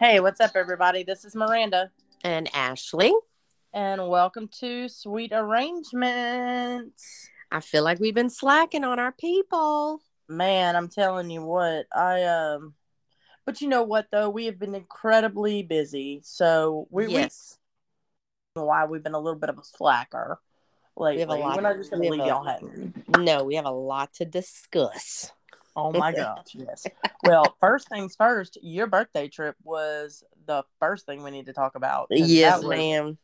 Hey, what's up, everybody? This is Miranda, and Ashley. and welcome to Sweet Arrangements. I feel like we've been slacking on our people. Man, I'm telling you what, I um, but you know what though, we have been incredibly busy, so we yes, we why we've been a little bit of a slacker lately. have a lot- We're not just gonna we leave y'all hanging. no, we have a lot to discuss. Oh my gosh, yes. Well, first things first, your birthday trip was the first thing we need to talk about. Yes, was- ma'am.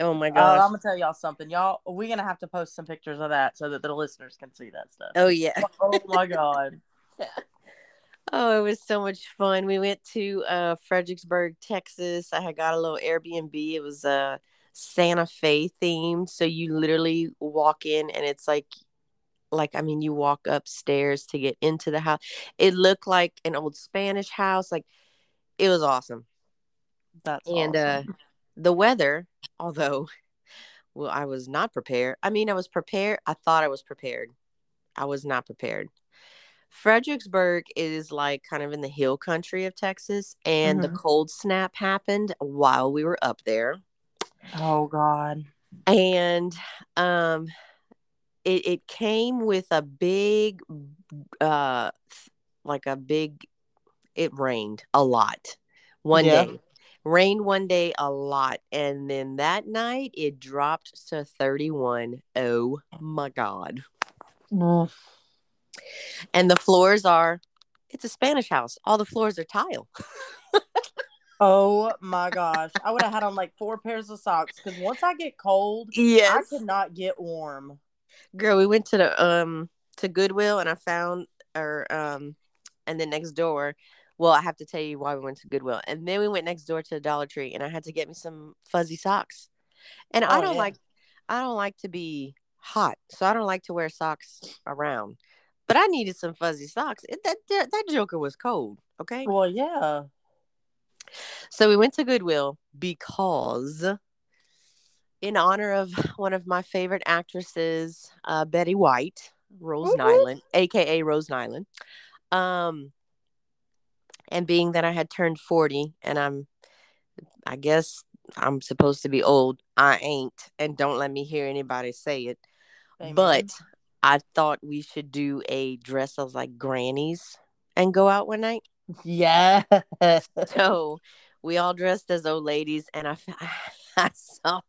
Oh my Uh, gosh. I'm gonna tell y'all something, y'all. We're gonna have to post some pictures of that so that the listeners can see that stuff. oh yeah. oh my god. Oh, it was so much fun. We went to uh Fredericksburg, Texas. I had got a little Airbnb. It was uh Santa Fe themed. So you literally walk in and it's like like I mean you walk upstairs to get into the house. It looked like an old Spanish house. Like it was awesome. That's and uh the weather although well i was not prepared i mean i was prepared i thought i was prepared i was not prepared fredericksburg is like kind of in the hill country of texas and the Mhm. cold snap happened while we were up there oh god. and um it, it came with a big uh like a big it rained a lot one Yeah. day. Rained one day a lot and then that night it dropped to 31 oh my god. And the floors are it's a spanish house. All the floors are tile. Oh my gosh. I would have had on like four pairs of socks because once I get cold, I yes. could not get warm. Girl we went to the um to goodwill and i found or um and then next door well i have to tell you why we went to goodwill and then we went next door to the dollar tree and i had to get me some fuzzy socks and i Oh, don't yeah. like i don't like to be hot so i don't like to wear socks around but i needed some fuzzy socks it, that, that that joker was cold okay Well, yeah. so we went to Goodwill because, in honor of one of my favorite actresses, uh, Betty White, Rose whoop. Nylund, aka Rose Nylund, um, and being that I had turned forty, and I'm, I guess I'm supposed to be old. I ain't, and don't let me hear anybody say it. Amen. But I thought we should do a dress as like grannies and go out one night. yeah. So we all dressed as old ladies, and I, I saw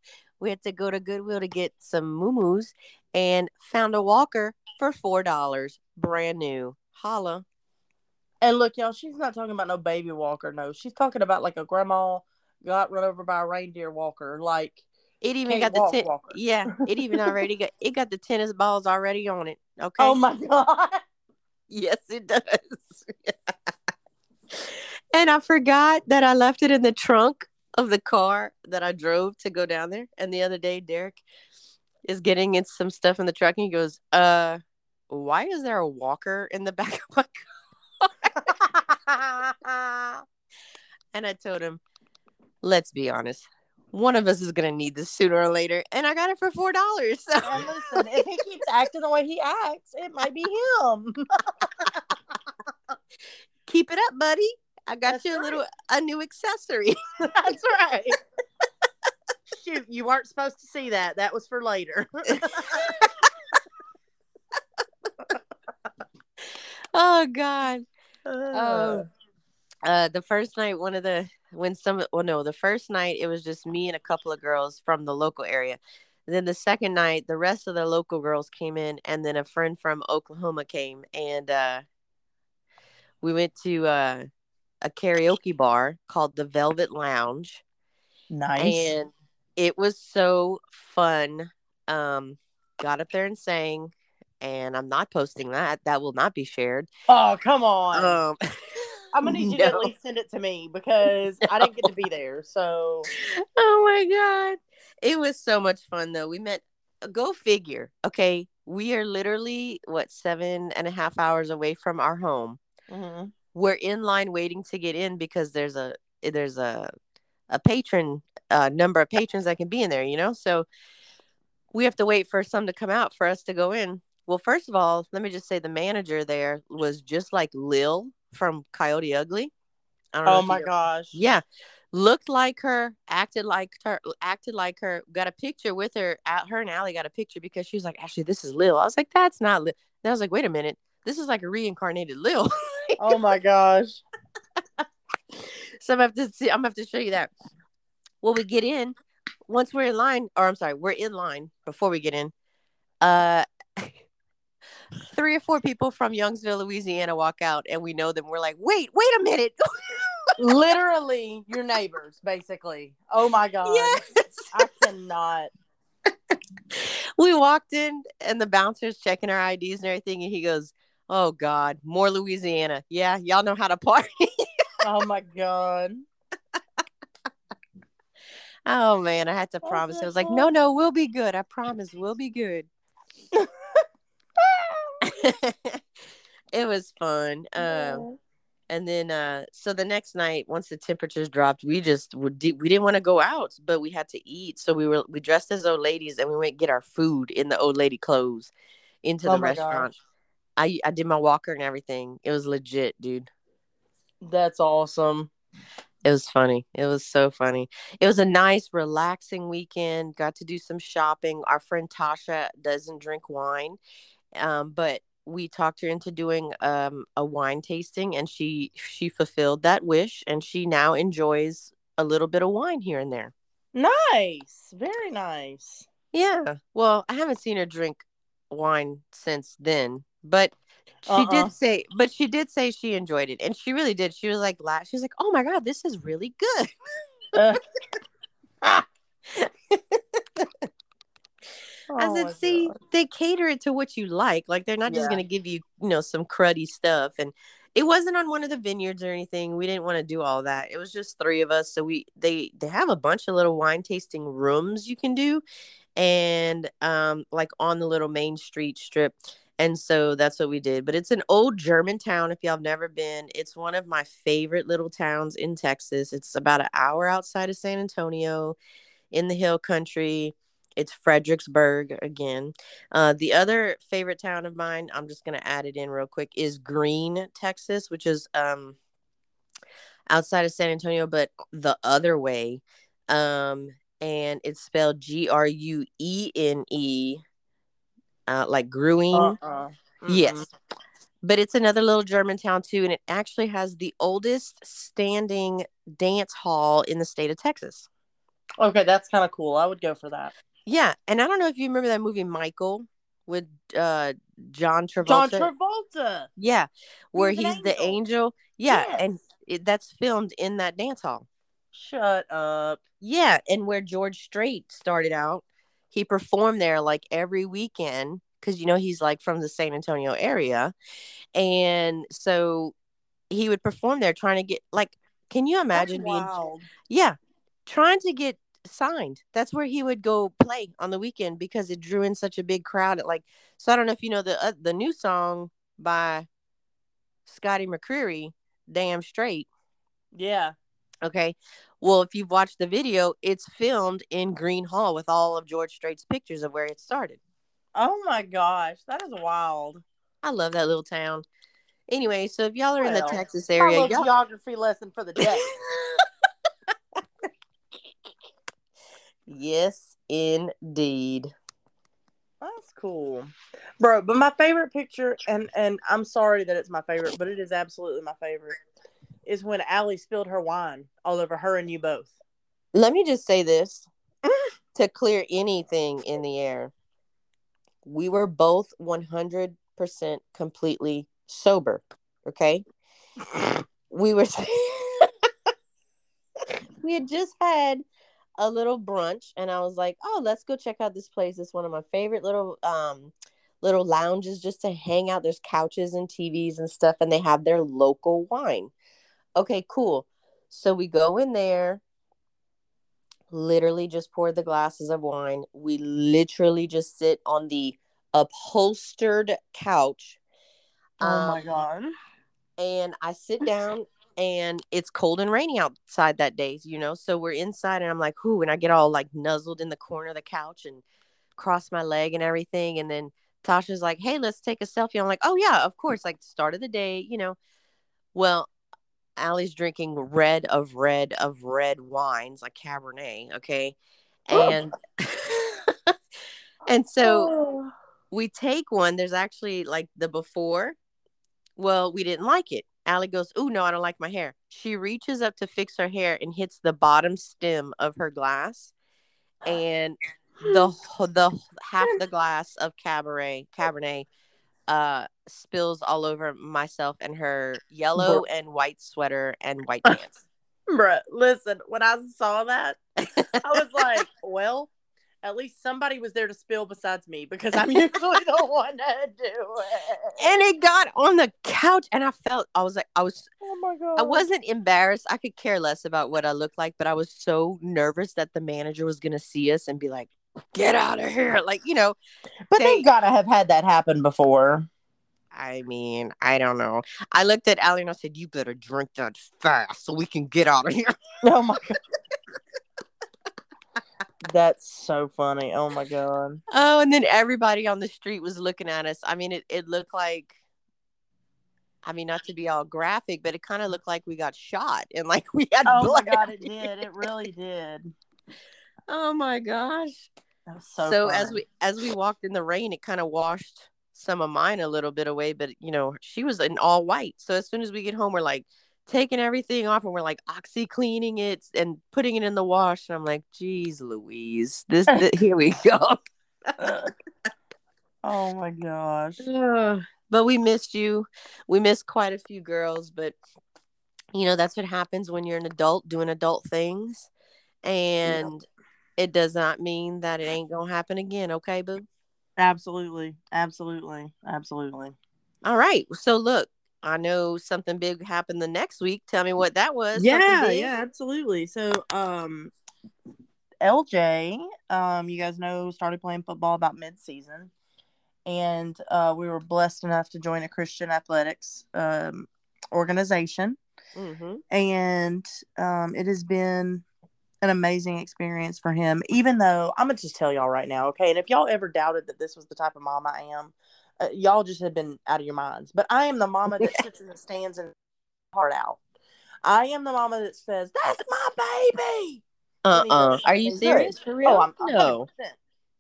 we had to go to Goodwill to get some moo and found a walker for four dollars, brand new. Holla! And look, y'all, she's not talking about no baby walker. No, she's talking about like a grandma got run over by a reindeer walker. Like, It even got the ten- walker. yeah. It even already got it got the tennis balls already on it. Okay. oh my god. yes, it does. and I forgot that I left it in the trunk of the car that I drove to go down there. And the other day, Derek is getting in some stuff in the truck, and he goes, "Uh, why is there a walker in the back of my car?" and I told him, "Let's be honest." One of us is gonna need this sooner or later, and I got it for four dollars. So And listen, if he keeps acting the way he acts, it might be him. keep it up, buddy. I got That's you a right. little a new accessory. That's right. Shoot, you weren't supposed to see that. That was for later. oh God. Oh. Oh. Uh, the first night, one of the when some well no, the first night it was just me and a couple of girls from the local area. then the second night, the rest of the local girls came in, and then a friend from Oklahoma came, and uh, we went to uh, a karaoke bar called the Velvet Lounge. nice. and it was so fun um got up there and sang and i'm not posting that that will not be shared oh, come on. um I'm gonna need you to at least send it to me because I didn't get to be there. So oh my god it was so much fun though we met go figure okay we are literally what seven and a half hours away from our home Mhm. We're in line waiting to get in because there's a there's a a patron uh, number of patrons that can be in there you know so we have to wait for some to come out for us to go in well first of all let me just say the manager there was just like lil from coyote ugly I don't Oh my gosh. Yeah. Looked like her, acted like her, acted like her, got a picture with her. At her and Allie got a picture because she was like, "Actually, this is Lil. I was like, that's not Lil. And I was like, wait a minute. This is like a reincarnated Lil. Oh my gosh. so I'm gonna have to see, I'm gonna have to show you that. When we get in, once we're in line, or I'm sorry, we're in line before we get in. Uh three or four people from Youngsville, Louisiana walk out and we know them. We're like, wait, wait a minute. Literally your neighbors, basically. Oh my god. yes. I cannot. we walked in and the bouncer's checking our IDs and everything, and he goes, Oh God, more Louisiana. Yeah, y'all know how to party. Oh my god. oh man, I had to Oh, promise. I was like, No, no, we'll be good. I promise we'll be good. it was fun. Um and then uh so the next night once the temperatures dropped we just we, we didn't want to go out but we had to eat so we were we dressed as old ladies and we went get our food in the old lady clothes into Oh the restaurant gosh. I i did my walker and everything. It was legit dude. That's awesome. it was funny. It was so funny. It was a nice relaxing weekend. Got to do some shopping. Our friend tasha doesn't drink wine um but we talked her into doing um a wine tasting and she she fulfilled that wish and she now enjoys a little bit of wine here and there. Nice. Very nice. yeah. Well i haven't seen her drink wine since then but she Uh-uh. did say but she did say she enjoyed it and she really did she was like la- she was like oh my god this is really good Uh, I oh said, see, God. they cater it to what you like. Like they're not just Yeah. gonna give you, you know, some cruddy stuff. And it wasn't on one of the vineyards or anything. We didn't want to do all that. It was just three of us. So we they they have a bunch of little wine tasting rooms you can do, and um like on the little main street strip. And so that's what we did. But it's an old German town. If y'all have never been, it's one of my favorite little towns in Texas. It's about an hour outside of San Antonio, in the hill country. It's Fredericksburg again. Uh, the other favorite town of mine, I'm just gonna add it in real quick, is Gruene, Texas, which is um outside of San Antonio, but the other way. Um, and it's spelled G R U E N E, uh, like Gruing. Uh-uh. Yes. But it's another little German town too, and it actually has the oldest standing dance hall in the state of Texas. Okay, that's kind of cool. I would go for that. Yeah, and I don't know if you remember that movie Michael with uh John Travolta. John Travolta. yeah, where He's he's, an the angel. Yeah, and it, that's filmed in that dance hall. Shut up. Yeah, and where George Strait started out, he performed there like every weekend because you know he's like from the San Antonio area, and so he would perform there trying to get like. Can you imagine being yeah, trying to get signed. That's where he would go play on the weekend because it drew in such a big crowd. At like, so I don't know if you know the uh, the new song by Scotty McCreery, "Damn Straight." Yeah. Okay, well if you've watched the video, it's filmed in Gruene Hall with all of George Strait's pictures of where it started. Oh my gosh, that is wild. I love that little town. Anyway, so if y'all are in the Texas area, y'all geography lesson for the day. yes, indeed. That's cool, bro. But my favorite picture, and and I'm sorry that it's my favorite, but it is absolutely my favorite, is when Allie spilled her wine all over her and you both. Let me just say this to clear anything in the air. We were both 100% completely sober. Okay. We were, we had just had a little brunch and I was like, oh, let's go check out this place. It's one of my favorite little, um, little lounges just to hang out. There's couches and TVs and stuff, and they have their local wine. Okay, cool. So we go in there literally just pour the glasses of wine. We literally just sit on the upholstered couch. Oh my Um, god. And I sit down and it's cold and rainy outside that day, you know. So we're inside and I'm like, whoo, and I get all like nuzzled in the corner of the couch and cross my leg and everything. And then Tasha's like, hey, let's take a selfie. I'm like, oh yeah, of course. Like start of the day, you know. Well, Allie's drinking red of red of red wines like Cabernet, okay? Oh. And and so Oh. we take one. There's actually like the before. Well, we didn't like it. Allie goes, "Ooh, no, I don't like my hair." She reaches up to fix her hair and hits the bottom stem of her glass, and the the half the glass of cabaret cabernet uh spills all over myself and her yellow and white sweater and white pants. Bruh, listen, when I saw that, I was like, well, at least somebody was there to spill besides me because I'm usually the one to do it. and it got on the couch and I felt I was like I was Oh my god. I wasn't embarrassed. I could care less about what I looked like, but I was so nervous that the manager was going to see us and be like, "Get out of here." Like, you know, But they- they've got to have had that happen before. I mean, I don't know. I looked at Allie and I said, "You better drink that fast so we can get out of here." Oh my god. That's so funny. Oh my god. Oh, and then everybody on the street was looking at us. I mean, it, it looked like, I mean, not to be all graphic, but it kind of looked like we got shot and like we had Oh my god, it did. It really did. Oh my gosh. So So, as we as we walked in the rain, it kind of washed some of mine a little bit away, but you know, she was in all white. So as soon as we get home, we're like taking everything off and we're like oxy cleaning it and putting it in the wash. And I'm like, geez, Louise, this, th- here we go. Oh my gosh. But we missed you. We missed quite a few girls, but you know, that's what happens when you're an adult doing adult things. And it does not mean that it ain't gonna happen again, okay, boo? Absolutely. Absolutely. Absolutely. All right. So look, I know something big happened the next week. Tell me what that was. Yeah, yeah, absolutely. So, um, LJ, um, you guys know, started playing football about mid-season, and uh, we were blessed enough to join a Christian athletics um, organization, Mhm. and um, it has been an amazing experience for him. Even though I'm gonna just tell y'all right now, okay, and if y'all ever doubted that this was the type of mom I am, uh, y'all just have been out of your minds. But I am the mama that sits in the stands and heart out. I am the mama that says, "That's my baby." Uh he uh Are you serious for real? Oh, I'm, I'm no,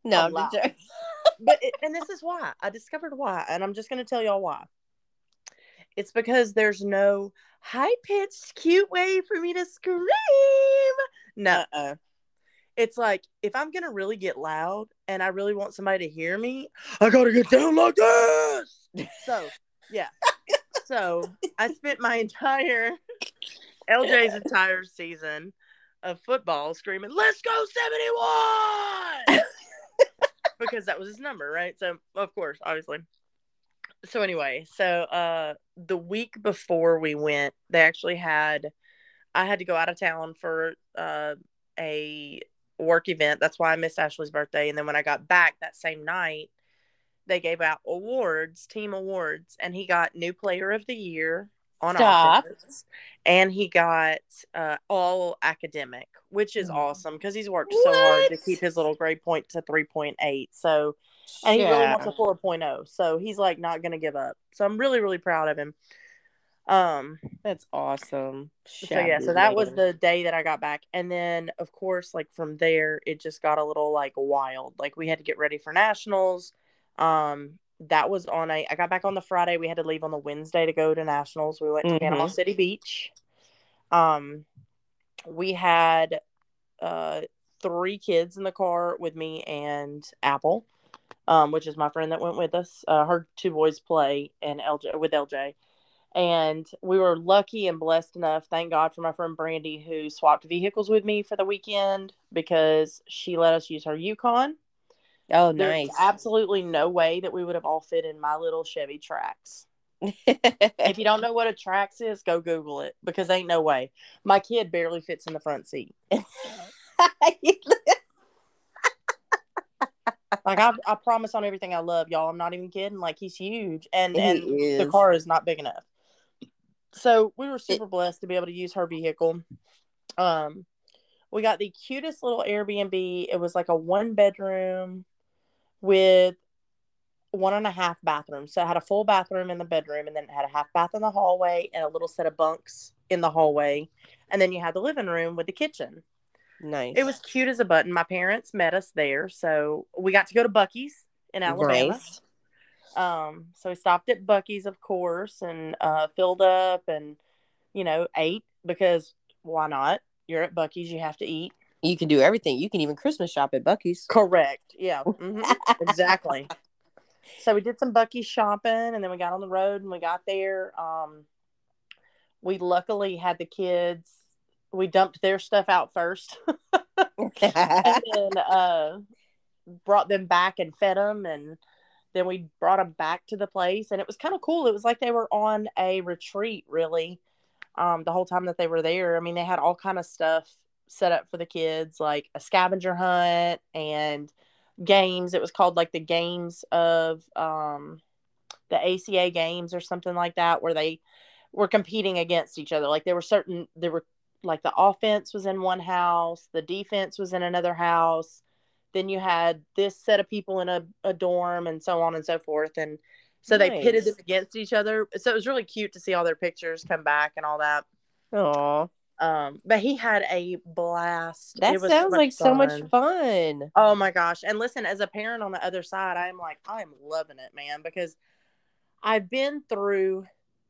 100%. no. I'm. But it, and this is why I discovered why, and I'm just gonna tell y'all why. It's because there's no high pitched, cute way for me to scream. No, Uh-uh. it's like if I'm gonna really get loud and I really want somebody to hear me, I gotta get down like this. So yeah. so I spent my entire LJ's entire season of football screaming, "Let's go 71!" because that was his number, right? So of course, obviously. So anyway, so uh the week before we went, they actually had I had to go out of town for uh a work event. That's why I missed Ashley's birthday. And then when I got back that same night, they gave out awards, team awards, and he got new player of the year on Stop. offense. And he got uh, all academic, which is Mm. awesome because he's worked so hard to keep his little grade point to 3.8. So, and he really wants a Yeah. 4.0. So he's like not going to give up. So I'm really, really proud of him. Um, That's awesome. so yeah, so that was the day that I got back, and then of course, like from there, it just got a little like wild. Like we had to get ready for nationals. Um, that was on a. I got back on the Friday. We had to leave on the Wednesday to go to nationals. We went to Panama Mhm. City Beach. Um, we had uh three kids in the car with me and Apple, um, which is my friend that went with us. Uh, her two boys play and LJ with LJ and we were lucky and blessed enough thank god for my friend brandy who swapped vehicles with me for the weekend because she let us use her yukon Oh, there's nice. absolutely no way that we would have all fit in my little chevy trax if you don't know what a trax is go google it because ain't no way my kid barely fits in the front seat like I, I promise on everything i love y'all. I'm not even kidding. Like he's huge. And He and the car is not big enough. So we were super blessed to be able to use her vehicle. Um we got the cutest little airbnb. It was like a one bedroom with one and a half bathrooms so it had a full bathroom in the bedroom and then it had a half bath in the hallway and a little set of bunks in the hallway, and then you had the living room with the kitchen. Nice. It was cute as a button. My parents met us there, so we got to go to Buc-ee's in Alabama. Nice. Um, so we stopped at Buc-ee's, of course, and uh, filled up and you know ate because why not? You're at Buc-ee's, you have to eat. You can do everything. You can even Christmas shop at Buc-ee's. Correct. Yeah. mhm, exactly. So we did some Buc-ee's shopping, and then we got on the road, and we got there. Um, we luckily had the kids. We dumped their stuff out first, and then uh, brought them back and fed them, and then we brought them back to the place, and it was kind of cool. It was like they were on a retreat, really, um, the whole time that they were there. I mean, they had all kind of stuff set up for the kids, like a scavenger hunt and games. It was called like the games of um, the ACA games or something like that, where they were competing against each other. Like there were certain there were like the offense was in one house, the defense was in another house. Then you had this set of people in a, a dorm and so on and so forth. And so they pitted them against each other. So it was really cute to see all their pictures come back and all that. Aw, Um, but he had a blast. that so sounds much like so much fun. fun. Oh my gosh. And listen, as a parent on the other side, I'm like, I'm loving it, man, because I've been through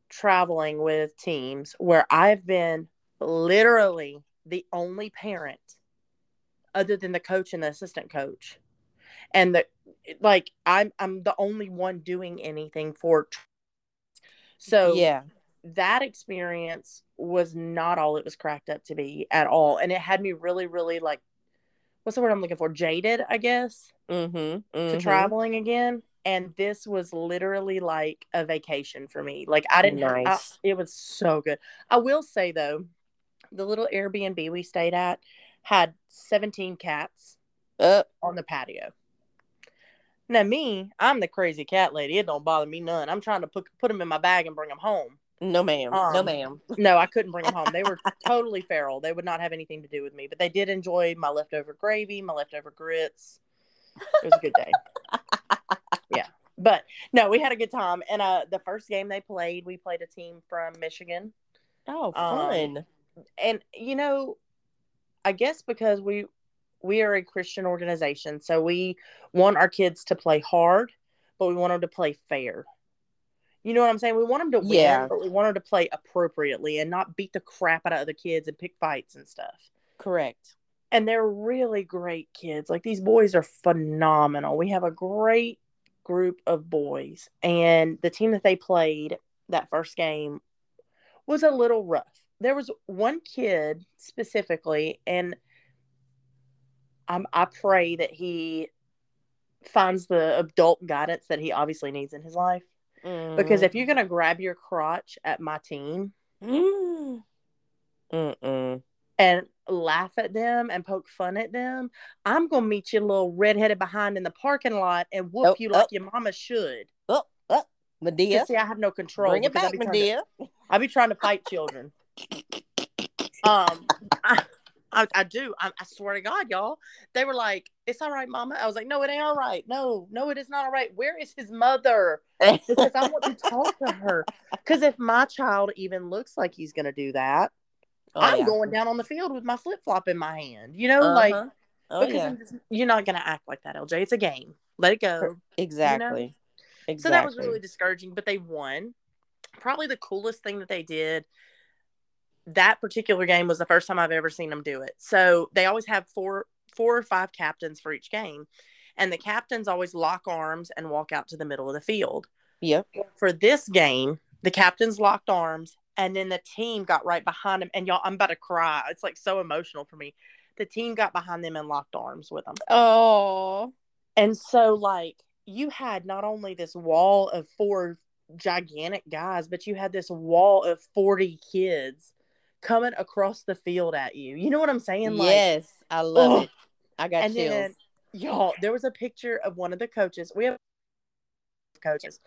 traveling with teams where I've been literally the only parent other than the coach and the assistant coach. And the like I'm I'm the only one doing anything for tr- so yeah. that experience was not all it was cracked up to be at all. And it had me really, really like what's the word I'm looking for? Jaded, I guess, Mm-hmm. to traveling again. And this was literally like a vacation for me. Like I didn't I- Nice. it was so good. I will say though, the little Airbnb we stayed at had 17 cats Uh, on the patio. Now me, I'm the crazy cat lady. It don't bother me none. I'm trying to put put them in my bag and bring them home. no, ma'am. no, Um, ma'am. No, I couldn't bring them home. They were totally feral. They would not have anything to do with me, but they did enjoy my leftover gravy, my leftover grits. It was a good day. yeah. But no, we had a good time. And uh the first game they played, we played a team from Michigan. Oh, um, fun. And you know, I guess because we we are a Christian organization, so we want our kids to play hard, but we want them to play fair. You know what I'm saying? We want them to win, Yeah. but we want them to play appropriately and not beat the crap out of other kids and pick fights and stuff. Correct. And they're really great kids. Like these boys are phenomenal. We have a great group of boys, and the team that they played that first game was a little rough. There was one kid specifically, and I'm, I pray that he finds the adult guidance that he obviously needs in his life. Because if you're gonna grab your crotch at my team Mm. And laugh at them and poke fun at them, I'm gonna meet you little redheaded behind in the parking lot and whoop Oh, you like oh. your mama should. Oh, oh, Madea. See, I have no control. Bring it back, be trying to- Madea. I be trying to fight children. Um, I, I, I do. I, I swear to God, y'all. They were like, "It's all right, Mama." I was like, "No, it ain't all right. No, no, it is not all right. Where is his mother?" Because I want to talk to her. Because if my child even looks like he's gonna do that, Oh, I'm yeah. going down on the field with my flip flop in my hand. You know, like Uh-huh. oh, because yeah. Just, you're not gonna act like that, LJ. It's a game. Let it go. exactly. Exactly. So that was really discouraging, but they won. Probably the coolest thing that they did that particular game was the first time I've ever seen them do it. So they always have four four or five captains for each game. And the captains always lock arms and walk out to the middle of the field. Yep. For this game, the captains locked arms and then the team got right behind them. And y'all, I'm about to cry. It's like so emotional for me. The team got behind them and locked arms with them. Oh. And so, like, you had not only this wall of four gigantic guys, but you had this wall of 40 kids coming across the field at you. You know what I'm saying? Like, yes, I love oh. it. I got and chills. then, y'all, there was a picture of one of the coaches. We have coaches.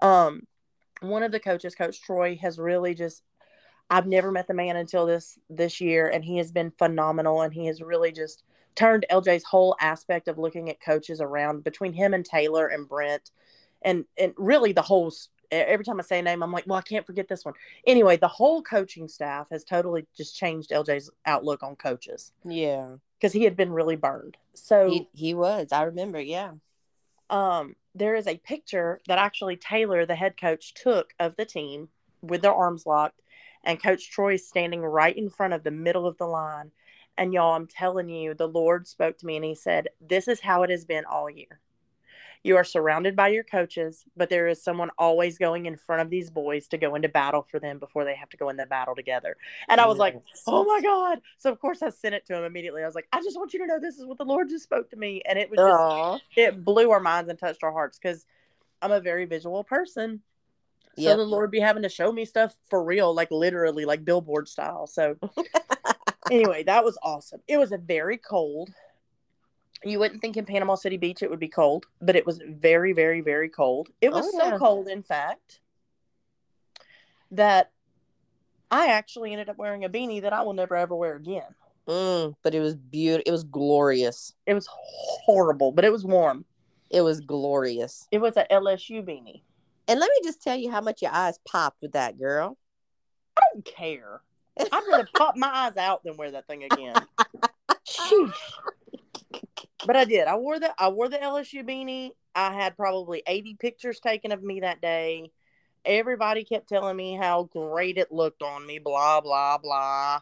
Um, one of the coaches, Coach Troy, has really just I've never met the man until this this year, and he has been phenomenal. And he has really just turned LJ's whole aspect of looking at coaches around between him and Taylor and Brent, and and really the whole Every time I say a name, I'm like, well, I can't forget this one. Anyway, the whole coaching staff has totally just changed LJ's outlook on coaches Yeah. because he had been really burned. So He he was. I remember. Yeah. um, there is a picture that actually Taylor, the head coach, took of the team with their arms locked, and Coach Troy is standing right in front of the middle of the line. And y'all, I'm telling you, the Lord spoke to me and He said, This is how it has been all year. You are surrounded by your coaches, but there is someone always going in front of these boys to go into battle for them before they have to go into battle together. And I was like, oh my God. So, of course, I sent it to him immediately. I was like, I just want you to know this is what the Lord just spoke to me. And it was just it blew our minds and touched our hearts because I'm a very visual person. So Yep. the Lord be having to show me stuff for real, like literally, like billboard style. So anyway, that was awesome. It was a very cold. You wouldn't think in Panama City Beach it would be cold, but it was very, very, very cold. It was Oh, so cold, in fact, that I actually ended up wearing a beanie that I will never ever wear again. Mm, but it was beautiful. It was glorious. It was horrible, but it was warm. It was glorious. It was a LSU beanie. And let me just tell you how much your eyes popped with that girl. I don't care. I'd rather pop my eyes out than wear that thing again. Sheesh. But I did. I wore the I wore the LSU beanie. I had probably 80 pictures taken of me that day. Everybody kept telling me how great it looked on me, blah blah blah.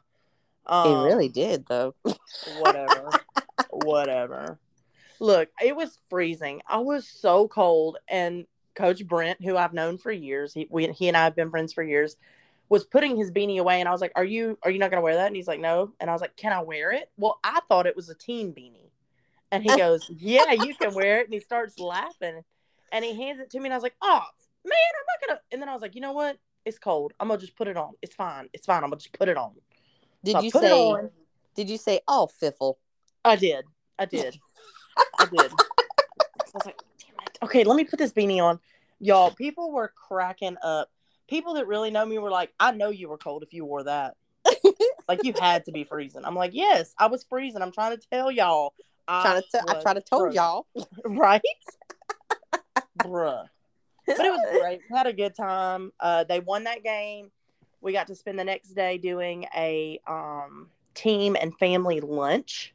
Um, it really did, though. whatever. whatever. Look, it was freezing. I was so cold and Coach Brent, who I've known for years, he we, he and I have been friends for years, was putting his beanie away and I was like, "Are you are you not going to wear that?" And he's like, "No." And I was like, "Can I wear it?" Well, I thought it was a team beanie. And he goes, "Yeah, you can wear it." And he starts laughing. And he hands it to me and I was like, "Oh, man, I'm not going to." And then I was like, "You know what? It's cold. I'm going to just put it on. It's fine. It's fine. I'm going to just put it on." Did So you say? Did you say? Oh, fiffle. I did. I did. I did. I was like, damn it. Okay, let me put this beanie on. Y'all, people were cracking up. People that really know me were like, I know you were cold if you wore that. like you had to be freezing. I'm like, yes, I was freezing. I'm trying to tell y'all. I trying to tell. I was to told y'all. Right? Bruh. But it was great. We had a good time. Uh, they won that game. We got to spend the next day doing a um, team and family lunch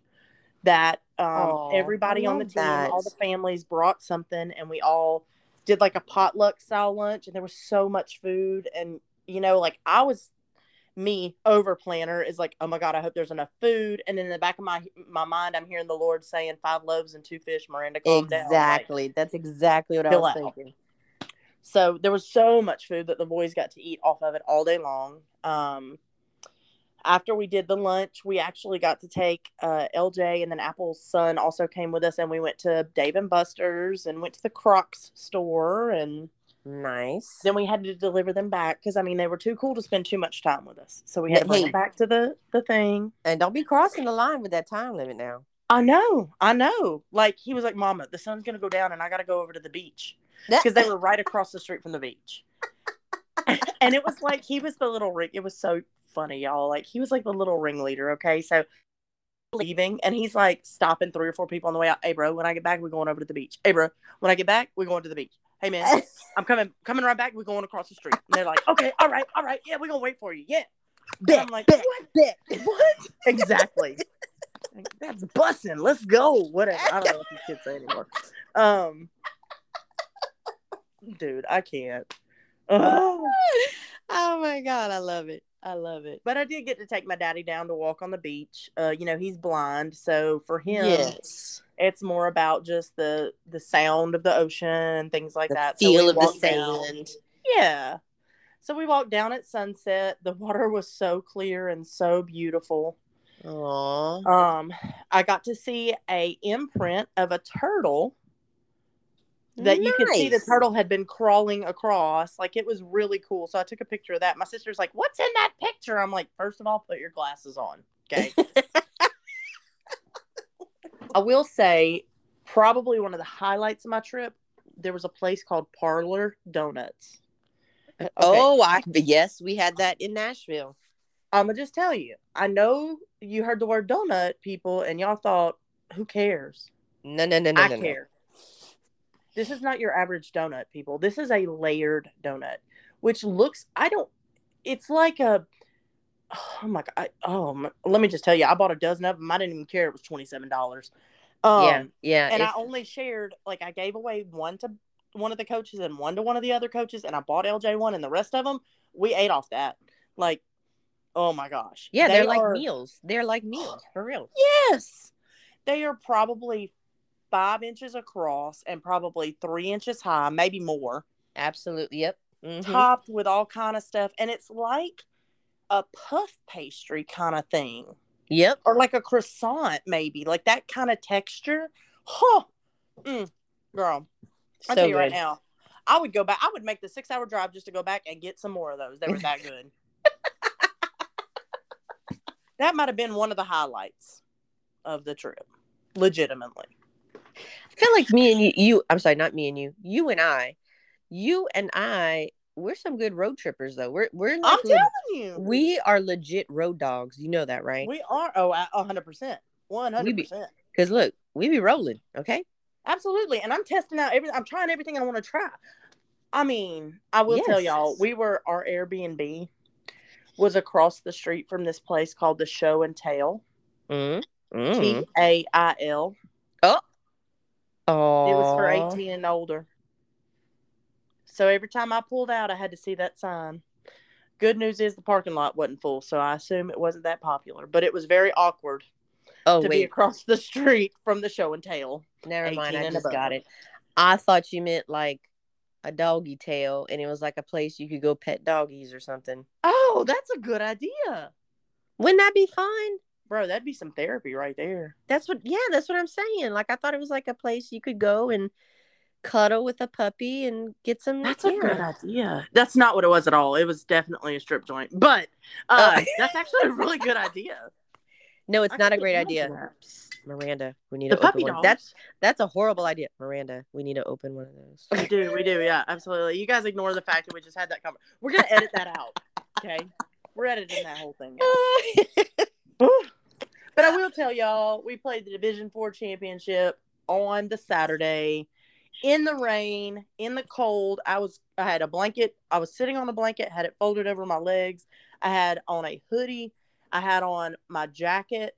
that um, Aw, everybody on the team, that. all the families brought something, and we all did like a potluck style lunch. And there was so much food. And, you know, like I was me over planner is like, oh my God, I hope there's enough food. And then in the back of my my mind, I'm hearing the Lord saying, five loaves and two fish, Miranda, calm down. Like, Exactly. That's exactly what I was out. thinking. so there was so much food that the boys got to eat off of it all day long. Um, after we did the lunch, we actually got to take uh, LJ and then Apple's son also came with us, and we went to Dave and Buster's and went to the Crocs store, and Nice. then we had to deliver them back because I mean they were too cool to spend too much time with us, so we had to bring Hey. them back to the the thing. And don't be crossing the line with that time limit now. I know, I know. Like he was like, "Mama, the sun's gonna go down, and I gotta go over to the beach." because they were right across the street from the beach. and it was like he was the little ring. It was so funny, y'all. Like he was like the little ringleader. Okay, so leaving, and he's like stopping three or four people on the way out. Hey, bro, when I get back, we're going over to the beach. Hey, bro, when I get back, we're going to the beach. Hey, man, I'm coming, coming right back. We're going across the street. And they're like, okay, all right, all right, yeah, we're gonna wait for you. Yeah. Bet, I'm like, bet, what? bet. What? Exactly. Like, That's bussing. Let's go. Whatever. I don't know what these kids say anymore. Um, dude, I can't. Ugh. oh my god, I love it. I love it. But I did get to take my daddy down to walk on the beach. Uh, you know, he's blind, so for him, Yes. It's more about just the the sound of the ocean and things like The that. So feel of the walked down. sand. Yeah. So we walked down at sunset. The water was so clear and so beautiful. Aww. Um, I got to see a imprint of a turtle that you could see the turtle had been crawling across. Like it was really cool. So I took a picture of that. My sister's like, "What's in that picture?" I'm like, first of all, put your glasses on." Okay. I will say, probably one of the highlights of my trip. There was a place called Parlor Donuts. Oh, okay. Oh, I yes, we had that in Nashville. I'm gonna just tell you. I know you heard the word donut, people, and y'all thought, "Who cares?" No, no, no, no, I no, no. care. This is not your average donut, people. This is a layered donut, which looks. I don't. It's like a. Oh my god! I, oh, my, let me just tell you, I bought a dozen of them. I didn't even care. It was twenty seven dollars. Um, yeah, yeah. and I only shared like I gave away one to one of the coaches and one to one of the other coaches, and I bought LJ one, and the rest of them we ate off that. Like, oh my gosh, yeah, They they're like meals. They're like meals for real. Yes, they are probably five inches across and probably three inches high, maybe more, Absolutely. Yep. Mhm. topped with all kind of stuff, and it's like a puff pastry kind of thing, Yep. or like a croissant, maybe like that kind of texture. Huh, mm, girl. I So tell you right now, I would go back. I would make the six hour drive just to go back and get some more of those. They were that good. that might have been one of the highlights of the trip, legitimately. I feel like me and you, you, I'm sorry, not me and you, you and I, you and I, we're some good road trippers though. We're we're I'm telling you, we are legit road dogs. You know that, right? we are. Oh, a hundred percent, one hundred percent, Because look, we be rolling. Okay. absolutely. And I'm testing out everything. I'm trying everything I want to try. I mean, I will tell y'all, we were our Airbnb was across the street from this place called the Show and Tail. Mm. T Mm. A I L. Oh, It was for 18 and older. So every time I pulled out, I had to see that sign. Good news is the parking lot wasn't full, so I assume it wasn't that popular. But it was very awkward Oh to be across the street from the show and tell. never mind. I just above. got it. I thought you meant like a doggy tail, and it was like a place you could go pet doggies or something. Oh, that's a good idea. Wouldn't that be fun? Bro, that'd be some therapy right there. That's what. Yeah, that's what I'm saying. Like I thought it was like a place you could go and cuddle with a puppy and get some. That's a good idea. That's not what it was at all. It was definitely a strip joint. But uh, Oh. that's actually a really good idea. No, it's I not a great idea. that. Miranda, we need The to open puppy one. That's that's a horrible idea, Miranda. We need to open one of those. We do, we do, yeah, absolutely. You guys ignore the fact that we just had that conversation. We're gonna edit that out, okay? We're editing that whole thing. But I will tell y'all, we played the Division Four championship on the Saturday, in the rain, in the cold. I was, I had a blanket. I was sitting on a blanket, had it folded over my legs. I had on a hoodie. I had on my jacket.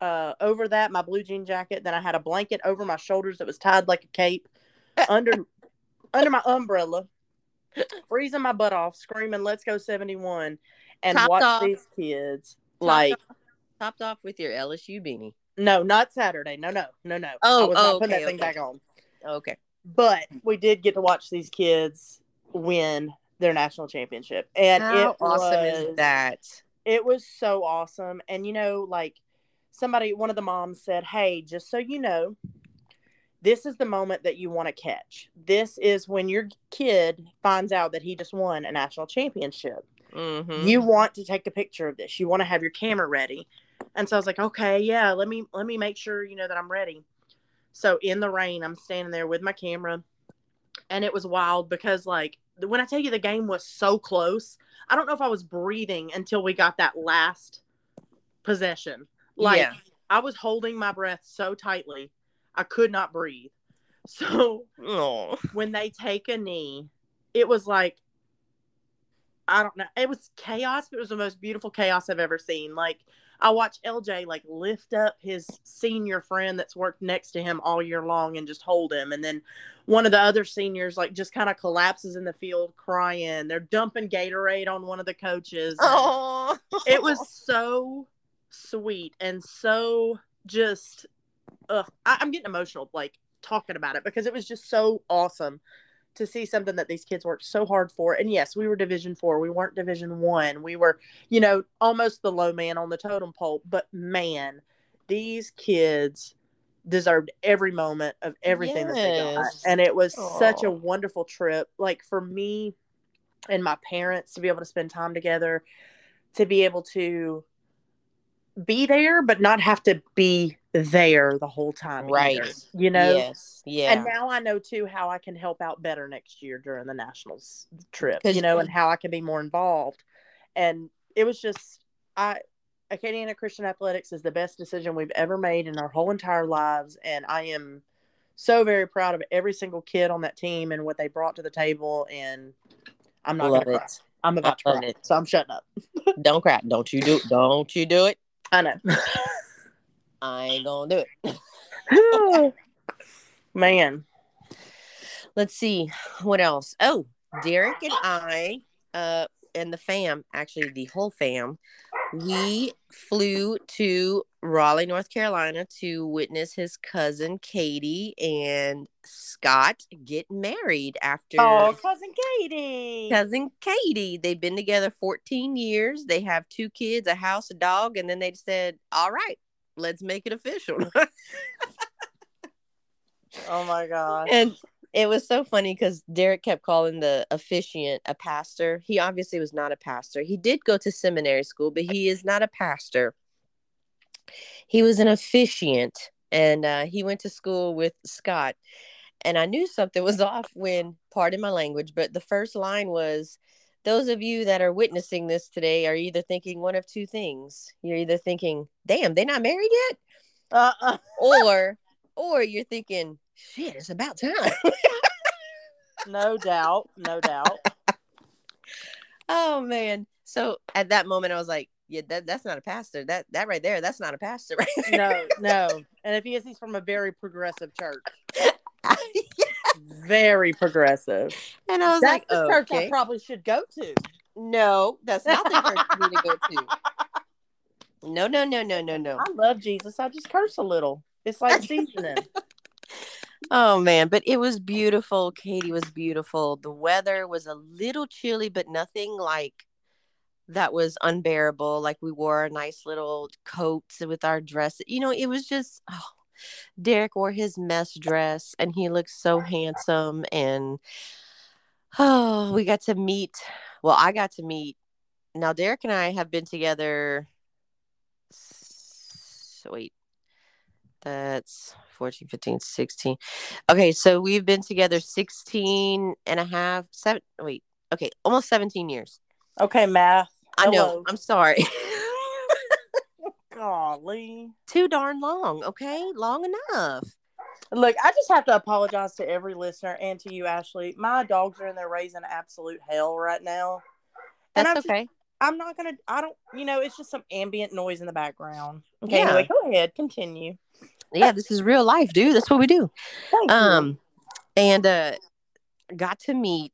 Uh, over that, my blue jean jacket. Then I had a blanket over my shoulders that was tied like a cape under under my umbrella, freezing my butt off, screaming "Let's go 71," and Topped watch off. these kids Topped like off- topped off with your LSU beanie. no, not Saturday. No, no, no, no. Oh, I was oh, not putting okay, that thing okay. back on. Okay. But we did get to watch these kids win their national championship, and How it awesome was, is that? It was so awesome, and you know, like somebody, one of the moms said, "Hey, just so you know." This is the moment that you want to catch. This is when your kid finds out that he just won a national championship. Mm-hmm. you want to take a picture of this you want to have your camera ready and so i was like okay yeah let me let me make sure you know that i'm ready so in the rain i'm standing there with my camera and it was wild because like when i tell you the game was so close i don't know if i was breathing until we got that last possession like Yeah. i was holding my breath so tightly i could not breathe so Oh. when they take a knee, it was like I don't know. It was chaos, but it was the most beautiful chaos I've ever seen. Like I watched LJ like lift up his senior friend that's worked next to him all year long and just hold him. And then one of the other seniors like just kind of collapses in the field crying. They're dumping Gatorade on one of the coaches. Oh. It was so sweet and so just ugh, I, I'm getting emotional like talking about it because it was just so awesome to see something that these kids worked so hard for. And yes, we were division four. We weren't division one. We were, you know, almost the low man on the totem pole. But man, these kids deserved every moment of everything that they got. And it was such a wonderful trip. Like for me and my parents to be able to spend time together, to be able to be there, but not have to be there the whole time. Right. either, you know? Yes. Yeah. And now I know too how I can help out better next year during the nationals trip you know, and how I can be more involved. And it was just I Acadiana Christian Athletics is the best decision we've ever made in our whole entire lives, and I am so very proud of every single kid on that team and what they brought to the table. And I'm not gonna cry. I'm about to cry, it. so I'm shutting up. Don't cry. Don't you do don't you do it. I know. I ain't gonna do it. Man, Let's see what else. Oh, Derek and I, uh, and the fam, actually the whole fam, we flew to Raleigh, North Carolina to witness his cousin Katie and Scott get married after oh, cousin Katie. cousin Katie. They've been together 14 years. They have two kids, a house, a dog, and then they said, All right, let's make it official. Oh my god. and it was so funny because Derek kept calling the officiant a pastor. He obviously was not a pastor. He did go to seminary school, but he is not a pastor. He was an officiant, and uh, he went to school with Scott. And I knew something was off when, pardon my language, but the first line was, "Those of you that are witnessing this today are either thinking one of two things. You're either thinking, damn, they're not married yet,' Uh, uh, or, or you're thinking, shit, it's about time." no doubt. No doubt. Oh man. So at that moment I was like, yeah, that, that's not a pastor. That that right there, that's not a pastor right there. No, no. And if he is, he's from a very progressive church. Very progressive. and I was That's like, the church I probably should go to. no, that's not the church for me to go to. No, no, no, no, no, no. I love Jesus. I just curse a little. It's like seasoning. Oh man, but it was beautiful. Katie was beautiful. The weather was a little chilly, but nothing like that was unbearable. Like we wore nice little coats with our dress. You know, it was just oh, Derek wore his mess dress and he looked so handsome and oh, we got to meet. Well, I got to meet. Now Derek and I have been together s- wait. That's 14, 15, 16. Okay, so we've been together 16 and a half, seven, wait, okay, almost 17 years. Okay, math. I know, Hello. I'm sorry. Golly. Too darn long, okay? Long enough. Look, I just have to apologize to every listener and to you, Ashley. My dogs are in there raising absolute hell right now. And That's I'm just- okay. I'm not gonna. I don't. You know, it's just some ambient noise in the background. Okay. Yeah. Anyway, go ahead. Continue. Yeah, this is real life, dude. That's what we do. Thank you. Um, and uh, got to meet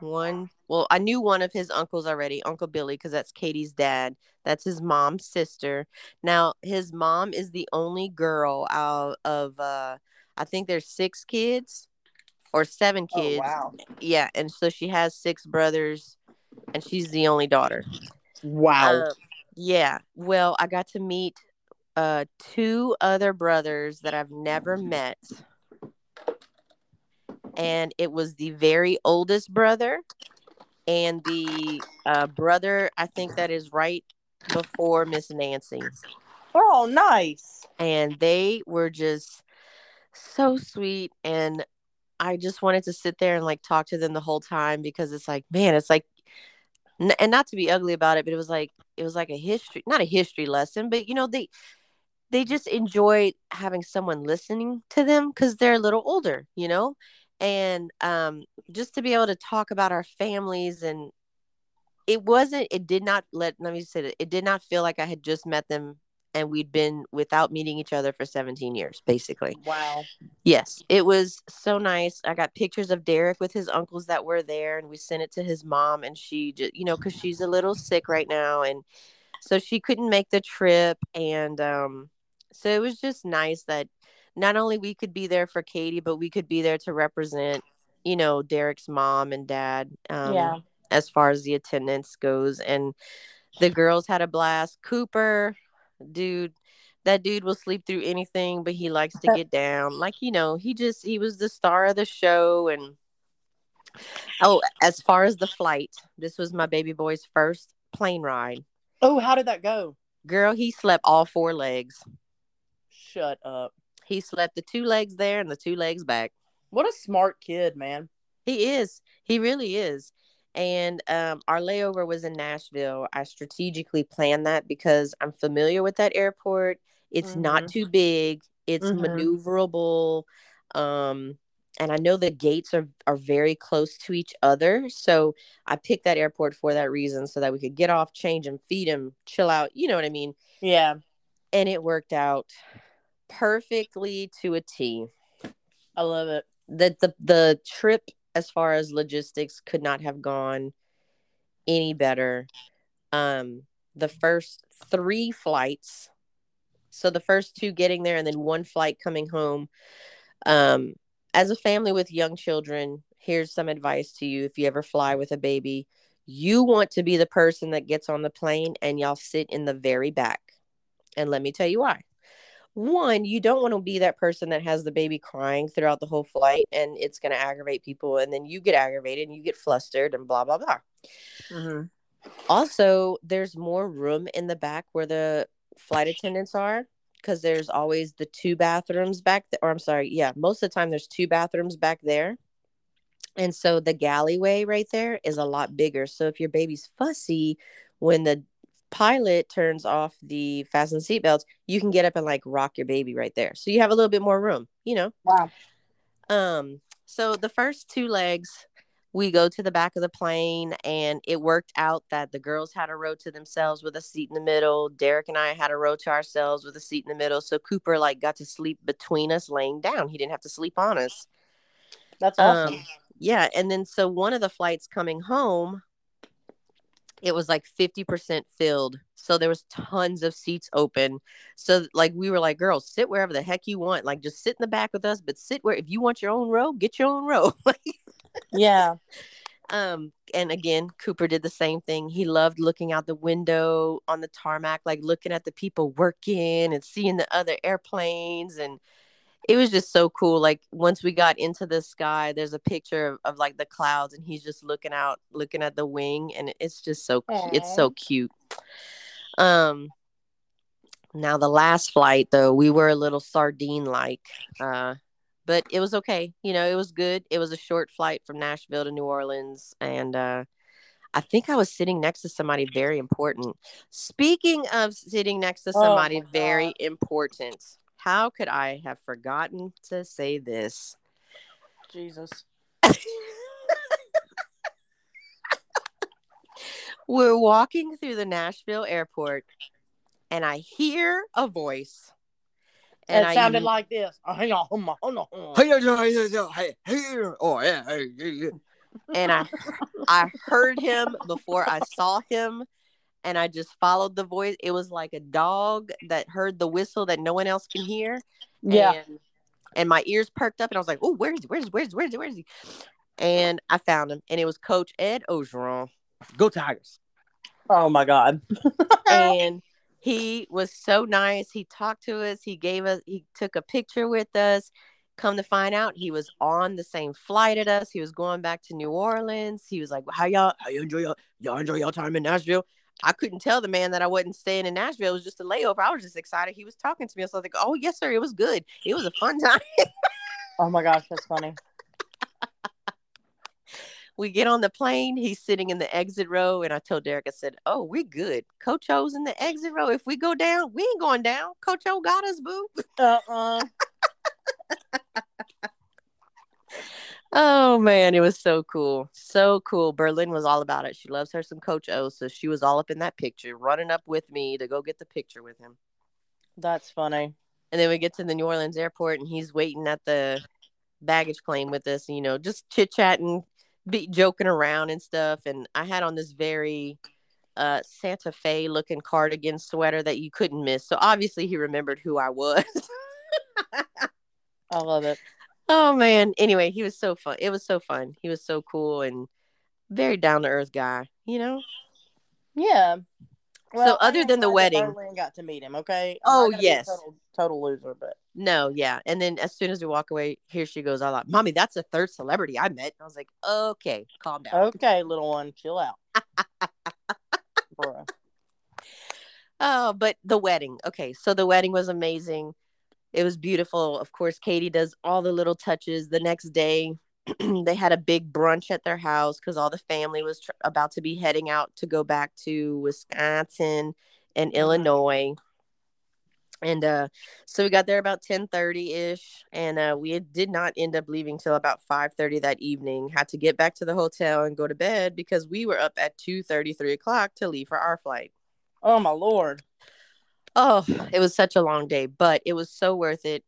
one. Well, I knew one of his uncles already, Uncle Billy, because that's Katie's dad. That's his mom's sister. Now, his mom is the only girl out of, uh, I think there's six kids or seven kids. wow. Yeah, and so she has six brothers, and she's the only daughter. Wow. Um, yeah. Well, I got to meet uh two other brothers that I've never met. And it was the very oldest brother and the uh, brother, I think that is right before Miss Nancy. oh, nice. And they were just so sweet. And I just wanted to sit there and like talk to them the whole time because it's like, man, it's like, n- and not to be ugly about it, but it was like, it was like a history, not a history lesson, but you know, they, they just enjoyed having someone listening to them because they're a little older, you know, and um, just to be able to talk about our families and it wasn't, it did not let, let me say it, it did not feel like I had just met them and we'd been without meeting each other for 17 years, basically. Wow. Yes, it was so nice. I got pictures of Derek with his uncles that were there, and we sent it to his mom. And she just, you know, because she's a little sick right now, and so she couldn't make the trip. And um, so it was just nice that not only we could be there for Katie, but we could be there to represent, you know, Derek's mom and dad. Um, yeah. as far as the attendance goes. And the girls had a blast. Cooper, dude, that dude will sleep through anything, but he likes to get down. Like, you know, he just, he was the star of the show. And oh, as far as the flight, this was my baby boy's first plane ride. Oh, how did that go? Girl, he slept all four legs. Shut up. He slept the two legs there and the two legs back. What a smart kid, man. He is. He really is. And um, our layover was in Nashville. I strategically planned that because I'm familiar with that airport. It's not Mhm. too big. It's Mhm. maneuverable. Um, and I know the gates are are very close to each other. So I picked that airport for that reason, so that we could get off, change him, feed him, chill out. You know what I mean? Yeah. And it worked out perfectly to a T. I love it. The the the trip as far as logistics could not have gone any better. Um, the first three flights, so the first two getting there, and then one flight coming home. Um, as a family with young children, here's some advice to you if you ever fly with a baby. You want to be the person that gets on the plane and y'all sit in the very back. And let me tell you why. One, you don't want to be that person that has the baby crying throughout the whole flight and it's going to aggravate people. And then you get aggravated and you get flustered and blah, blah, blah. Mm-hmm. Also, there's more room in the back where the flight attendants are because there's always the two bathrooms back there. Or I'm sorry, yeah, most of the time there's two bathrooms back there. And so the galleyway right there is a lot bigger. So if your baby's fussy when the pilot turns off the fasten seatbelts, you can get up and like rock your baby right there. So you have a little bit more room, you know. Wow. Um, so the first two legs we go to the back of the plane and it worked out that the girls had a row to themselves with a seat in the middle derek and i had a row to ourselves with a seat in the middle so cooper like got to sleep between us laying down he didn't have to sleep on us that's awesome um, yeah and then so one of the flights coming home it was like 50% filled so there was tons of seats open. So like we were like girls sit wherever the heck you want like just sit in the back with us but sit where if you want your own row get your own row. Yeah. um and again cooper did the same thing. He loved looking out the window on the tarmac like looking at the people working and seeing the other airplanes and it was just so cool like once we got into the sky there's a picture of, of like the clouds and he's just looking out looking at the wing and it's just so Aww. it's so cute um now the last flight though we were a little sardine like uh but it was okay. You know, it was good. It was a short flight from Nashville to New Orleans, and uh, I think I was sitting next to somebody very important. Speaking of sitting next to oh somebody oh very important, how could I have forgotten to say this? Jesus. We're walking through the Nashville airport, and I hear a voice and it I sounded like this. Oh, hang on, hold on, hold on. Oh, yeah. and I, I heard him before I saw him, and I just followed the voice. It was like a dog that heard the whistle that no one else can hear. Yeah. And, and my ears perked up, and I was like, "Oh, where's he? Where's where's where's he? Where's he?" And I found him, and it was Coach Ed Orgeron. Go Tigers! Oh my God! and he was so nice. He talked to us. He gave us, he took a picture with us. Come to find out, he was on the same flight as us. He was going back to New Orleans. He was like, "How y'all? How you enjoy y'all? Y'all enjoy y'all time in Nashville?" I couldn't tell the man that I wasn't staying in Nashville. It was just a layover. I was just excited. He was talking to me. So I was like, "Oh yes, sir. It was good. It was a fun time." oh my gosh, that's funny we get on the plane. He's sitting in the exit row. And I told Derek, I said, Oh, we're good. Coach O's in the exit row. If we go down, we ain't going down. Coach O got us, boo. Uh-uh. oh man, it was so cool. So cool. Berlin was all about it. She loves her some Coach O. So she was all up in that picture, running up with me to go get the picture with him. That's funny. And then we get to the New Orleans airport and he's waiting at the baggage claim with us, you know, just chit chatting, be joking around and stuff. And I had on this very uh, Santa Fe looking cardigan sweater that you couldn't miss. So obviously he remembered who I was. I love it. Oh man. Anyway, he was so fun. It was so fun. He was so cool and very down to earth guy, you know? Yeah. Well, so other than the wedding, got to meet him. Okay. I'm oh yes. Total, total, loser, but no, yeah. And then as soon as we walk away, here she goes. I like, mommy, that's the third celebrity I met. I was like, okay, calm down. Okay, little one, chill out. oh, but the wedding. Okay, so the wedding was amazing. It was beautiful. Of course, Katie does all the little touches. The next day, they had a big brunch at their house because all the family was tr- about to be heading out to go back to Wisconsin and mm-hmm. Illinois. and uh so we got there about 10 30 ish and uh we did not end up leaving till about 5 30 that evening had to get back to the hotel and go to bed because we were up at 2 33 o'clock to leave for our flight Oh my lord. Oh it was such a long day but it was so worth it.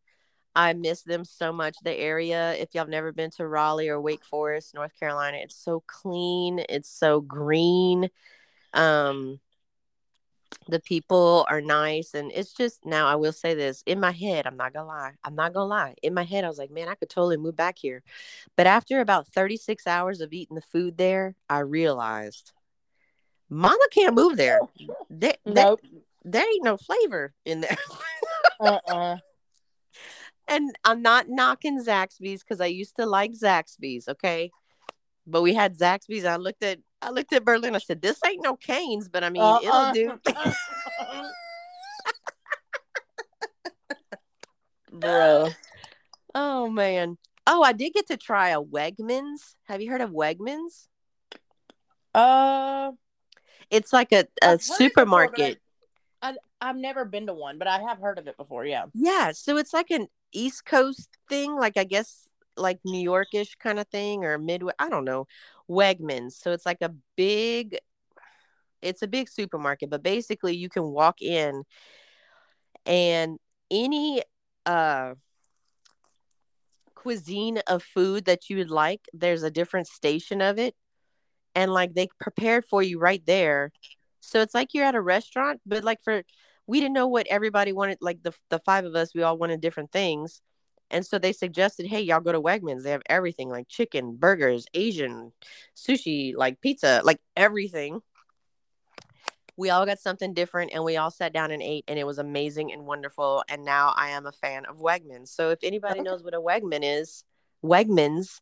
I miss them so much. The area if y'all have never been to raleigh or wake forest north carolina it's so clean it's so green. Um the people are nice and it's just now i will say this in my head i'm not gonna lie i'm not gonna lie in my head i was like man i could totally move back here. But after about 36 hours of eating the food there i realized mama can't move there. Nope. There ain't no flavor in there Uh-uh. and i'm not knocking zaxby's because i used to like zaxby's okay but we had zaxby's i looked at i looked at berlin i said this ain't no canes but i mean Uh-uh. it'll do Bro. Oh man. Oh, I did get to try a Wegmans. Have you heard of Wegmans? Uh It's like a, a heard it before, but supermarket. I've never been to one, but I have heard of it before, yeah. Yeah, so it's like an East Coast thing, like I guess like New Yorkish kind of thing or Midwest. I don't know. Wegmans. So it's like a big it's a big supermarket, but basically you can walk in and any uh cuisine of food that you would like, there's a different station of it. And like they prepared for you right there. So it's like you're at a restaurant, but like for we didn't know what everybody wanted, like the the five of us, we all wanted different things. And so they suggested, hey, y'all go to Wegmans. They have everything like chicken, burgers, Asian, sushi, like pizza, like everything. We all got something different and we all sat down and ate, and it was amazing and wonderful. And now I am a fan of Wegmans. So if anybody knows what a Wegman is, Wegmans,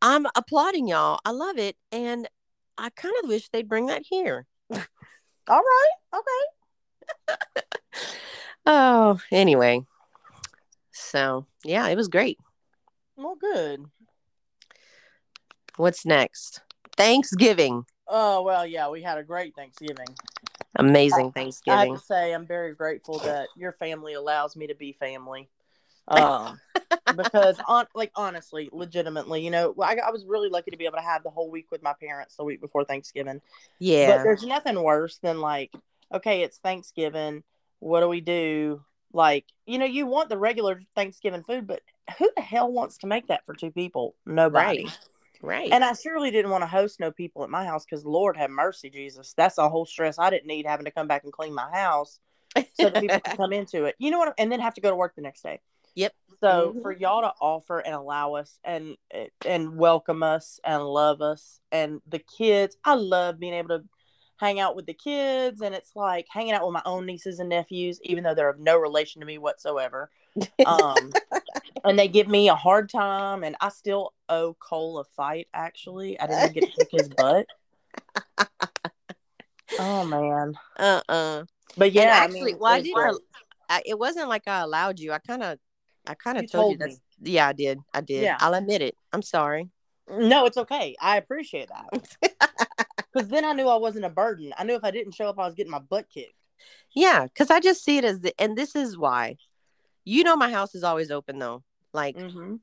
I'm applauding y'all. I love it. And I kind of wish they'd bring that here. All right. Okay. Oh, anyway. So yeah, it was great. Well, good. What's next? Thanksgiving. Oh, well, yeah, we had a great Thanksgiving. Amazing Thanksgiving. I have to say, I'm very grateful that your family allows me to be family. Um, because on like honestly, legitimately, you know, I, I was really lucky to be able to have the whole week with my parents the week before Thanksgiving. Yeah. But Yeah. there's nothing worse than like, okay, it's Thanksgiving. What do we do? Like, you know, you want the regular Thanksgiving food, but who the hell wants to make that for two people? Nobody. Right. Right. And I surely didn't want to host no people at my house because Lord have mercy, Jesus. That's a whole stress I didn't need having to come back and clean my house so that people could come into it. You know what? And then have to go to work the next day. Yep. So Mhm. for y'all to offer and allow us and and welcome us and love us and the kids, I love being able to hang out with the kids and it's like hanging out with my own nieces and nephews, even though they're of no relation to me whatsoever. Um, and they give me a hard time, and I still owe Cole a fight. Actually, I didn't even get to kick his butt. Oh man, uh-uh. but yeah, and I actually, mean, well, I didn't. great. I, it wasn't like I allowed you. I kind of, I kind of You told, you told that. Yeah, I did. I did. Yeah. I'll admit it. I'm sorry. No, it's okay. I appreciate that because then I knew I wasn't a burden. I knew if I didn't show up, I was getting my butt kicked. Yeah, because I just see it as, the, and this is why. You know, my house is always open though. Like Mm-hmm.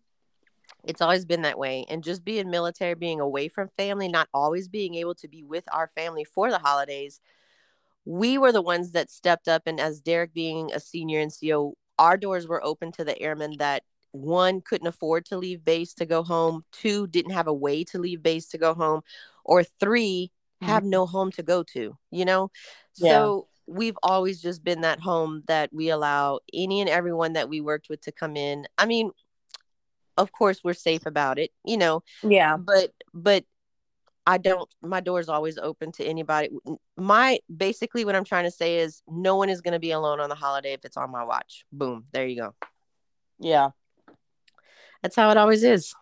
it's always been that way. And just being military, being away from family, not always being able to be with our family for the holidays, we were the ones that stepped up. And as Derek being a senior NCO, our doors were open to the airmen that one couldn't afford to leave base to go home, two didn't have a way to leave base to go home, or 3 have mm-hmm. no home to go to, you know? Yeah. So we've always just been that home that we allow any and everyone that we worked with to come in. I mean, of course we're safe about it, you know, Yeah. but but I don't my door's always open to anybody. My basically what I'm trying to say is no one is going to be alone on the holiday if it's on my watch. Boom, there you go. Yeah. That's how it always is.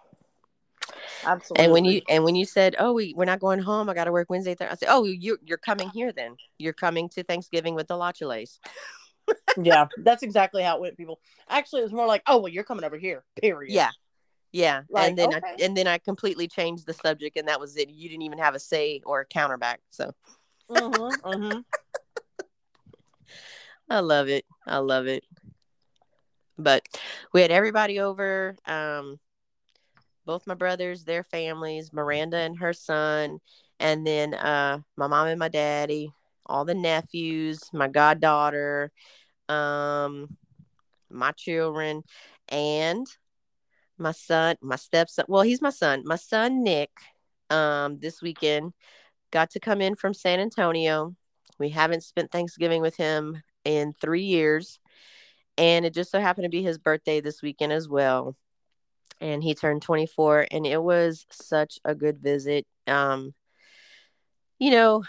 Absolutely. And when you and when you said, "Oh, we we're not going home. I got to work Wednesday." Thursday. I said, "Oh, you're you're coming here then. You're coming to Thanksgiving with the Lachules." yeah, that's exactly how it went. People actually, it was more like, "Oh, well, you're coming over here." Period. Yeah. Yeah. Like, and then I, and then I completely changed the subject and that was it. You didn't even have a say or a counterback. So Mm-hmm, mm-hmm. I love it. I love it. But we had everybody over. Um, both my brothers, their families, Miranda and her son, and then uh, my mom and my daddy, all the nephews, my goddaughter, um, my children, and my son, my stepson. Well, he's my son. My son Nick. Um, this weekend got to come in from San Antonio. We haven't spent Thanksgiving with him in three years. And it just so happened to be his birthday this weekend as well. And he turned 24, and it was such a good visit. Um, you know,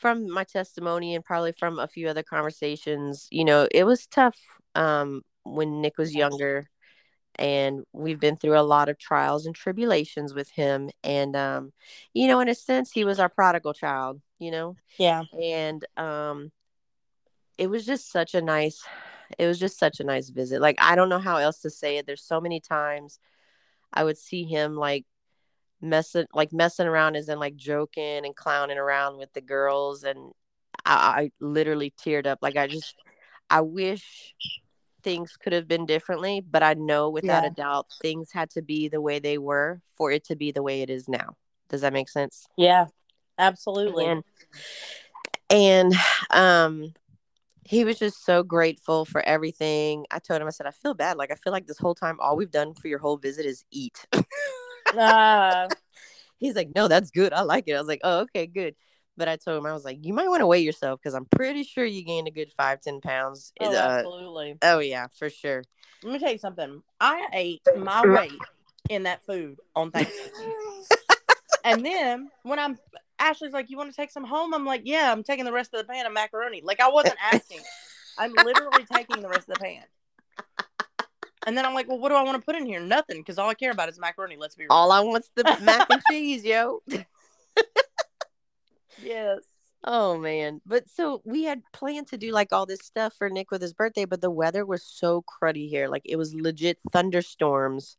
from my testimony and probably from a few other conversations, you know, it was tough um, when Nick was younger. And we've been through a lot of trials and tribulations with him. And, um, you know, in a sense, he was our prodigal child, you know? Yeah. And um, it was just such a nice it was just such a nice visit like i don't know how else to say it there's so many times i would see him like messing like messing around as in like joking and clowning around with the girls and I, I literally teared up like i just i wish things could have been differently but i know without Yeah. a doubt things had to be the way they were for it to be the way it is now does that make sense Yeah. Absolutely. and and um he was just so grateful for everything i told him i said i feel bad like i feel like this whole time all we've done for your whole visit is eat Ah, he's like no that's good i like it i was like oh okay good but i told him i was like you might want to weigh yourself because i'm pretty sure you gained a good five ten pounds oh, Uh, absolutely. oh yeah for sure Let me tell you something. I ate my weight in that food on Thanksgiving. and then when I'm Ashley's like, You want to take some home? I'm like, Yeah, I'm taking the rest of the pan of macaroni. Like I wasn't asking. I'm literally taking the rest of the pan. And then I'm like, Well, what do I want to put in here? Nothing, because all I care about is macaroni. Let's be real. all i want's the mac and cheese yo yes. Oh man. But so we had planned to do like all this stuff for Nick with his birthday, but the weather was so cruddy here. Like it was legit thunderstorms.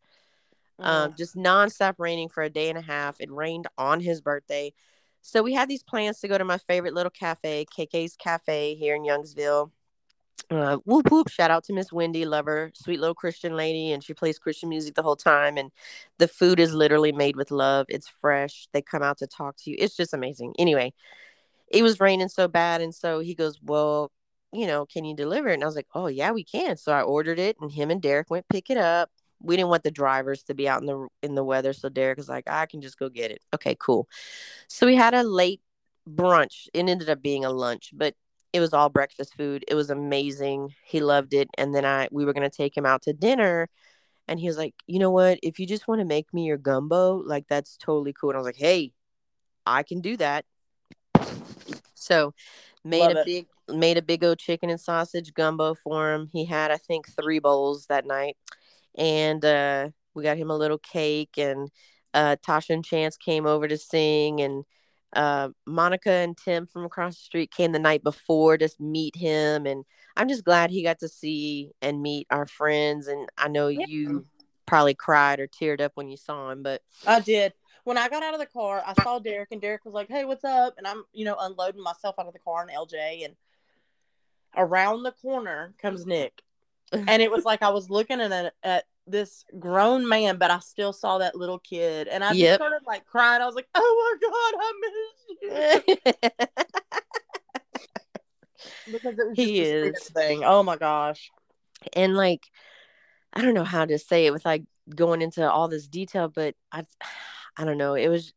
Um, just nonstop raining for a day and a half. It rained on his birthday. So we had these plans to go to my favorite little cafe, KK's Cafe here in Youngsville. Uh, whoop whoop! Shout out to Miss Wendy, love her, sweet little Christian lady, and she plays Christian music the whole time. And the food is literally made with love. It's fresh. They come out to talk to you. It's just amazing. Anyway, it was raining so bad, and so he goes, "Well, you know, can you deliver it?" And I was like, "Oh yeah, we can." So I ordered it, and him and Derek went pick it up. We didn't want the drivers to be out in the in the weather, so Derek was like, "I can just go get it." Okay, cool. So we had a late brunch. It ended up being a lunch, but it was all breakfast food. It was amazing. He loved it. And then I we were gonna take him out to dinner. And he was like, you know what? If you just want to make me your gumbo, like that's totally cool. And I was like, hey, I can do that. So made Love a it. big made a big old chicken and sausage gumbo for him. He had, I think, three bowls that night. And uh we got him a little cake and uh Tasha and Chance came over to sing and uh, Monica and Tim from across the street came the night before to meet him, and I'm just glad he got to see and meet our friends. And I know Yeah. you probably cried or teared up when you saw him, but I did. When I got out of the car, I saw Derek, and Derek was like, "Hey, what's up?" And I'm, you know, unloading myself out of the car in LJ, and around the corner comes Nick, and it was like I was looking at a, at this grown man, but I still saw that little kid, and I just started like crying. I was like, "Oh my god, I miss you," because it was He is. thing. Oh my gosh. and like I don't know how to say it with like going into all this detail, but I I don't know. It was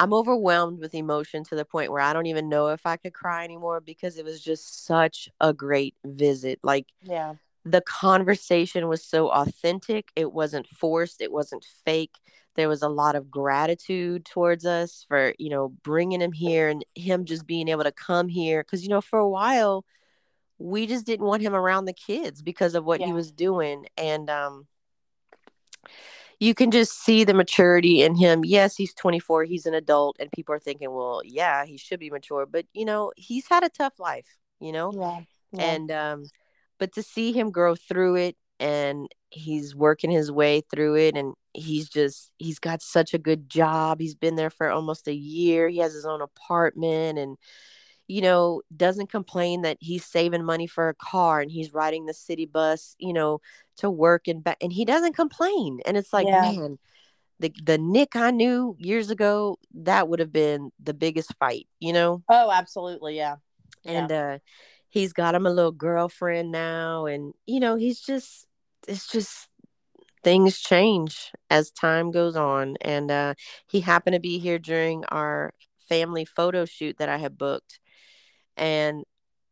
I'm overwhelmed with emotion to the point where I don't even know if I could cry anymore because it was just such a great visit. Like Yeah. the conversation was so authentic. It wasn't forced. It wasn't fake. There was a lot of gratitude towards us for, you know, bringing him here and him just being able to come here. Cause, you know, for a while, we just didn't want him around the kids because of what he was doing. And, um, you can just see the maturity in him. Yes, he's 24, he's an adult, and people are thinking, well, yeah, he should be mature, but you know, he's had a tough life, you know? Yeah. yeah. and um but to see him grow through it and he's working his way through it and he's just he's got such a good job he's been there for almost a year he has his own apartment and you know, doesn't complain that he's saving money for a car and he's riding the city bus, you know, to work and back and he doesn't complain. And it's like, Yeah. man, the the Nick I knew years ago, that would have been the biggest fight, you know? Oh, absolutely. Yeah. Yeah. And uh he's got him a little girlfriend now and you know, he's just it's just things change as time goes on and uh he happened to be here during our family photo shoot that I had booked and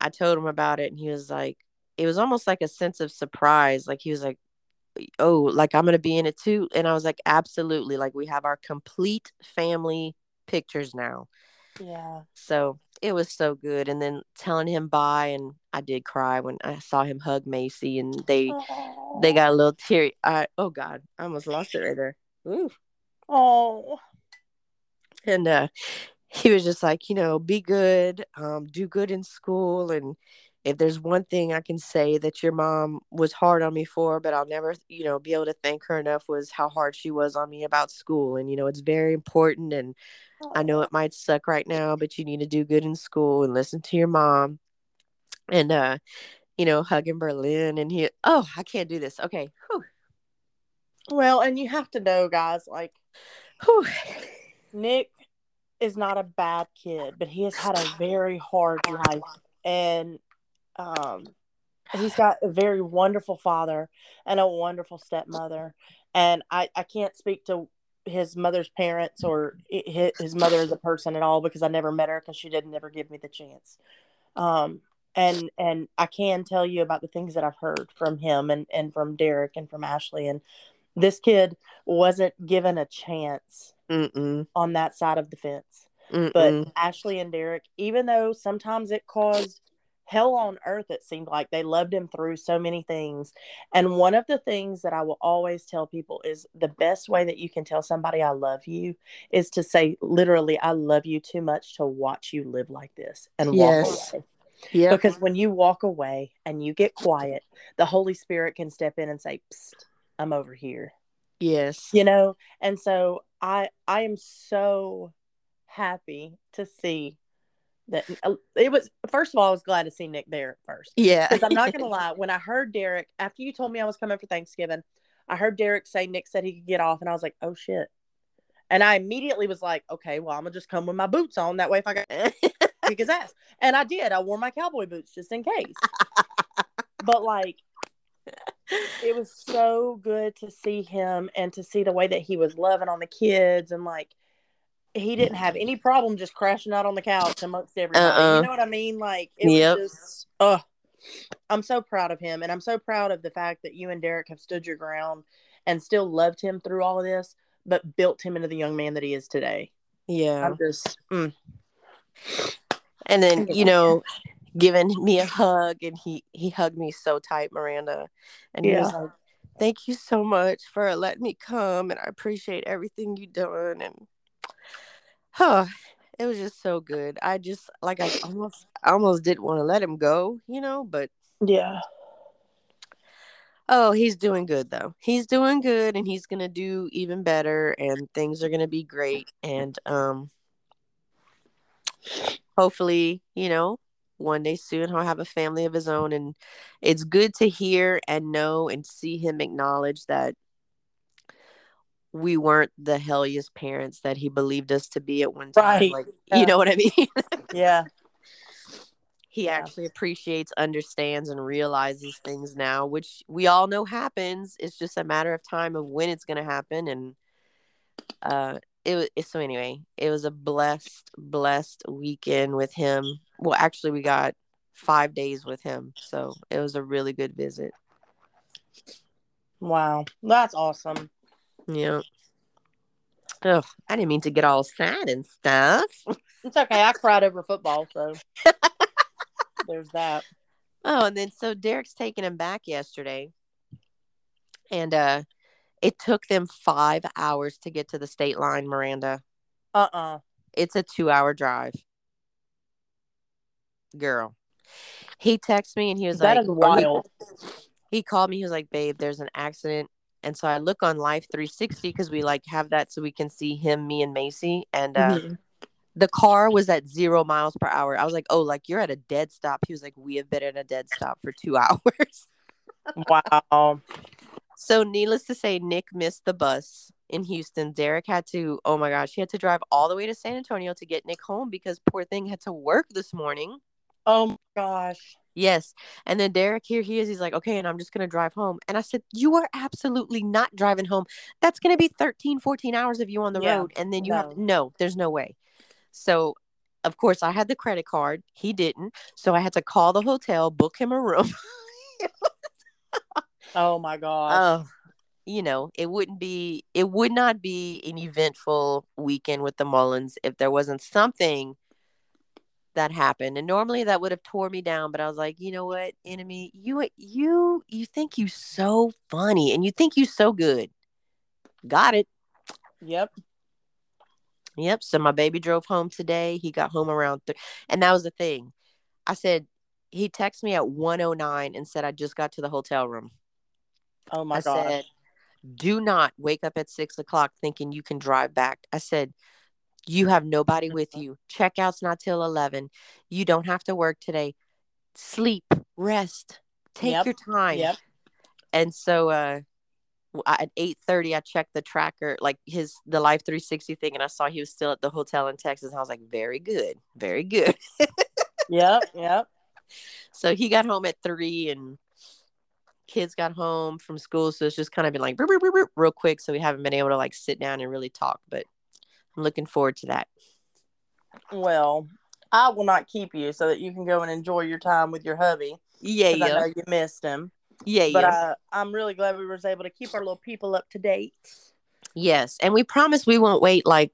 I told him about it and he was like it was almost like a sense of surprise. Like he was like oh like I'm going to be in it too. And I was like absolutely. Like we have our complete family pictures now. Yeah. so it was so good. And then telling him bye and I did cry when I saw him hug Macy and they they got a little teary I oh god I almost lost it right there. Ooh. Oh. and uh he was just like you know be good um do good in school and if there's one thing i can say that your mom was hard on me for but i'll never you know be able to thank her enough was how hard she was on me about school and you know it's very important and i know it might suck right now but you need to do good in school and listen to your mom and uh you know hugging berlin and he oh i can't do this okay Whew. Well, and you have to know, guys, like Whew. Nick is not a bad kid, but he has had a very hard life. And um he's got a very wonderful father and a wonderful stepmother. And I, I can't speak to his mother's parents or hi- his mother as a person at all because I never met her because she didn't ever give me the chance. Um, and and I can tell you about the things that I've heard from him and and from Derek and from Ashley and this kid wasn't given a chance Mm-mm. on that side of the fence. Mm-mm. But Ashley and Derek, even though sometimes it caused hell on earth, it seemed like they loved him through so many things. And one of the things that I will always tell people is the best way that you can tell somebody I love you is to say, literally, I love you too much to watch you live like this and walk Yes. away. yeah Because when you walk away and you get quiet, the Holy Spirit can step in and say, Psst, I'm over here yes you know and so i i am so happy to see that uh, it was first of all i was glad to see nick there at first. Yeah. Because i'm not gonna lie when i heard derek after you told me i was coming for thanksgiving i heard derek say nick said he could get off and i was like oh shit. And i immediately was like okay well i'm gonna just come with my boots on. That way if i got kick his ass. And i did. I wore my cowboy boots just in case. But like it was so good to see him and to see the way that he was loving on the kids and like he didn't have any problem just crashing out on the couch amongst everybody. Uh-uh. You know what I mean? Like it Yep. was just oh I'm so proud of him and I'm so proud of the fact that you and Derek have stood your ground and still loved him through all of this, but built him into the young man that he is today. yeah I'm just mm, and then you know giving me a hug and he he hugged me so tight miranda and he was Yeah. like thank you so much for letting me come and i appreciate everything you've done and huh it was just so good i just like i almost I almost didn't want to let him go you know but yeah. oh he's doing good though he's doing good and he's gonna do even better and things are gonna be great and um hopefully you know one day soon he'll have a family of his own and it's good to hear and know and see him acknowledge that we weren't the helliest parents that he believed us to be at one time Right. like Yeah. you know what i mean Yeah. he Yeah. actually appreciates understands and realizes things now which we all know happens it's just a matter of time of when it's going to happen and uh it was so anyway it was a blessed blessed weekend with him well actually we got five days with him so it was a really good visit Wow. That's awesome. yeah oh i didn't mean to get all sad and stuff It's okay. I cried over football, so there's that. Oh, and then so Derek's taking him back yesterday. And uh it took them five hours to get to the state line, Miranda. Uh uh It's a two hour drive. Girl. He texted me and he was That like is or he- wild. He, called me, he was like, babe, there's an accident. And so I look on Life 360 because we like have that so we can see him, me, and Macy. And uh Mhm. the car was at zero miles per hour. I was like, oh, like you're at a dead stop. He was like, we have been at a dead stop for two hours. Wow. so, needless to say, Nick missed the bus in Houston. Derek had to, oh my gosh, he had to drive all the way to San Antonio to get Nick home because poor thing had to work this morning. Oh my gosh. Yes. And then Derek, here he is. He's like, okay, and I'm just going to drive home. And I said, you are absolutely not driving home. That's going to be 13, 14 hours of you on the Yeah, road. And then you no. have, no, there's no way. So, of course, I had the credit card. He didn't. So I had to call the hotel, book him a room. Oh my gosh. Oh, you know, it wouldn't be, it would not be an eventful weekend with the Mullins if there wasn't something that happened. And normally that would have tore me down, but I was like, you know what, enemy, you, you, you think you so funny and you think you so good. Got it. yep. Yep. So my baby drove home today. He got home around, th- and that was the thing. I said, he texted me at 109 and said, I just got to the hotel room. Oh my god do not wake up at six o'clock thinking you can drive back. I said, you have nobody with you. Checkout's not till 11. You don't have to work today. Sleep, rest, take Yep. your time. Yep. And so, uh, at 8:30 I checked the tracker like his the life 360 thing and I saw he was still at the hotel in Texas and I was like very good very good Yep. Yep. so he got home at 3 and kids got home from school so it's just kind of been like real quick so we haven't been able to like sit down and really talk but I'm looking forward to that Well, I will not keep you so that you can go and enjoy your time with your hubby. Yeah, I yeah know you missed him. yeah But yeah uh, I'm really glad we was able to keep our little people up to date. yes and we promise we won't wait like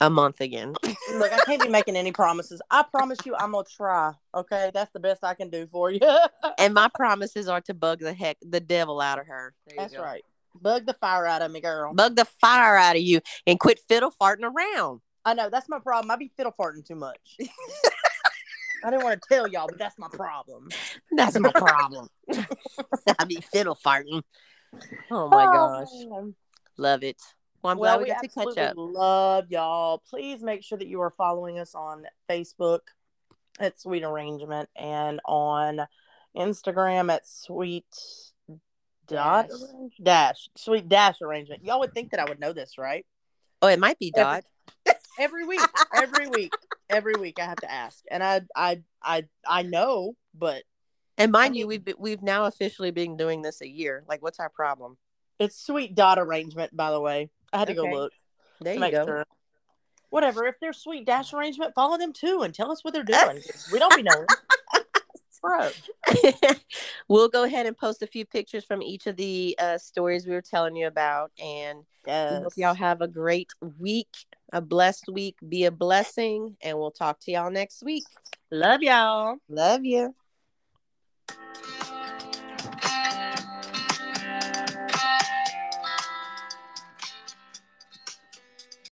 a month again Look, I can't be making any promises. I promise you, I'm gonna try. Okay, that's the best I can do for you. and my promises are to bug the heck the devil out of her that's go. right. Bug the fire out of me, girl. bug the fire out of you and quit fiddle farting around. I know that's my problem. I be fiddle farting too much. I didn't want to tell y'all, but that's my problem. That's my problem. I be fiddle farting. Oh my oh, gosh. man. Love it. Well, I'm well, glad we got to catch up. love y'all. Please make sure that you are following us on Facebook at Sweet Arrangement and on Instagram at Sweet Dot Dash. Dash Sweet Dash Arrangement. Y'all would think that I would know this, right? Oh, it might be Every- Dot. Every week, every week, every week, I have to ask, and I, I, I, I know, but And mind I you, we've been, we've now officially been doing this a year. Like, what's our problem? it's Sweet Dot Arrangement. By the way, I had to Okay. go look. There you go. sure. Whatever. If they're sweet dash arrangement, follow them too and tell us what they're doing. we don't be knowing. we'll go ahead and post a few pictures from each of the uh, stories we were telling you about. And yes. we hope y'all have a great week, a blessed week. Be a blessing. And we'll talk to y'all next week. Love y'all. Love you.